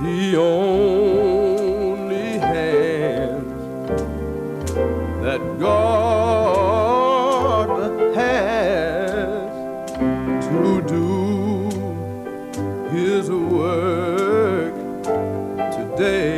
The only hand that God has to do His work today.